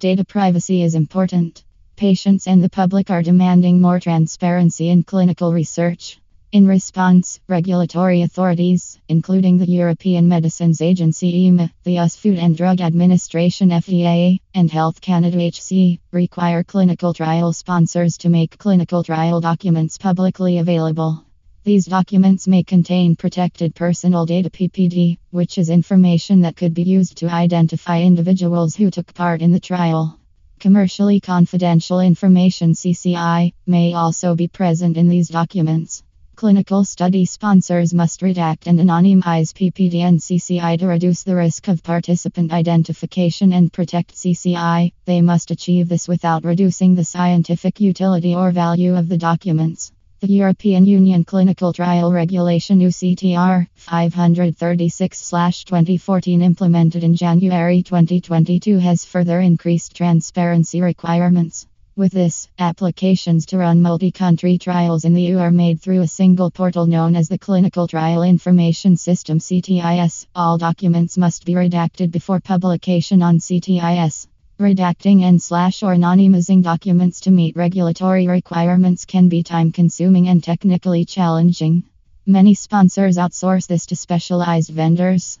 Data privacy is important. Patients and the public are demanding more transparency in clinical research. In response, regulatory authorities, including the European Medicines Agency EMA, the US Food and Drug Administration FDA, and Health Canada HC, require clinical trial sponsors to make clinical trial documents publicly available. These documents may contain protected personal data PPD, which is information that could be used to identify individuals who took part in the trial. Commercially confidential information CCI may also be present in these documents. Clinical study sponsors must redact and anonymize PPD and CCI to reduce the risk of participant identification and protect CCI. They must achieve this without reducing the scientific utility or value of the documents. The European Union Clinical Trial Regulation EU CTR 536/2014 implemented in January 2022 has further increased transparency requirements. With this, applications to run multi country trials in the EU are made through a single portal known as the Clinical Trial Information System CTIS. All documents must be redacted before publication on CTIS. Redacting and slash or anonymizing documents to meet regulatory requirements can be time consuming and technically challenging. Many sponsors outsource this to specialized vendors.